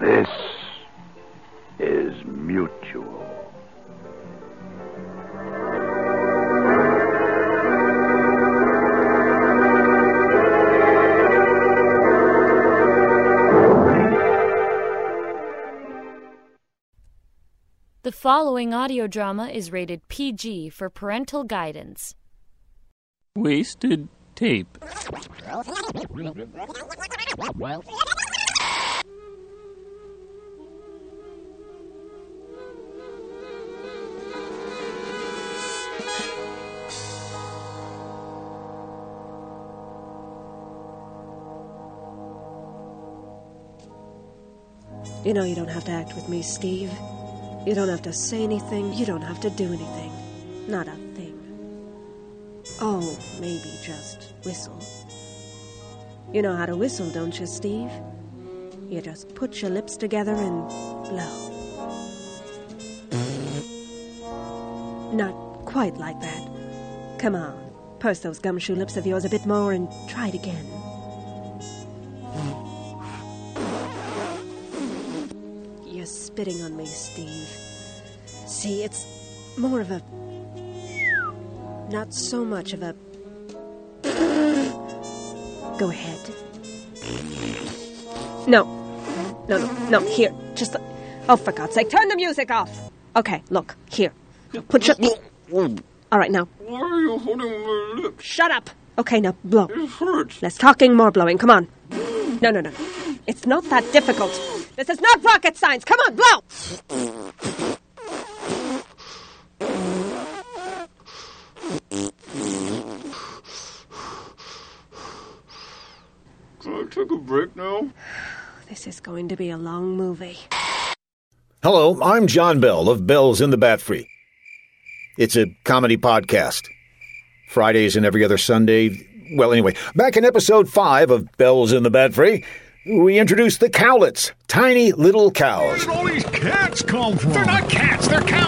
This is mutual. The following audio drama is rated PG for parental guidance. Wasted tape. You know you don't have to act with me, Steve. You don't have to say anything. You don't have to do anything. Not a thing. Oh, maybe just whistle. You know how to whistle, don't you, Steve? You just put your lips together and blow. Not quite like that. Come on, purse those gumshoe lips of yours a bit more and try it again. You're spitting on me, Steve. See, it's more of a. Not so much of a. Go ahead. No. No, no, no, here. Just. Oh, for God's sake, turn the music off! Okay, look, here. Put your. All right, now. Why are you holding my lips? Shut up! Okay, now blow. It hurts. Less talking, more blowing. Come on. No, no, no. It's not that difficult. This is not rocket science. Come on, blow! Can I take a break now? This is going to be a long movie. Hello, I'm John Bell of Bells in the Batfry. It's a comedy podcast. Fridays and every other Sunday. Well, anyway, back in episode 5 of Bells in the Batfry, we introduced the cowlets, tiny little cows. Where did all these cats come from? They're not cats, they're cows,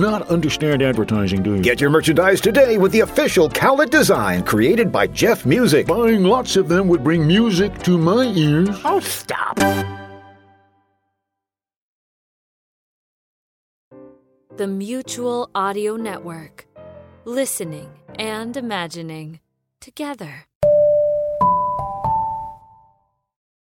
not understand advertising, do you? Get your merchandise today with the official cowlet design created by Jeff Music. Buying lots of them would bring music to my ears. Oh, stop. The Mutual Audio Network. Listening and imagining together.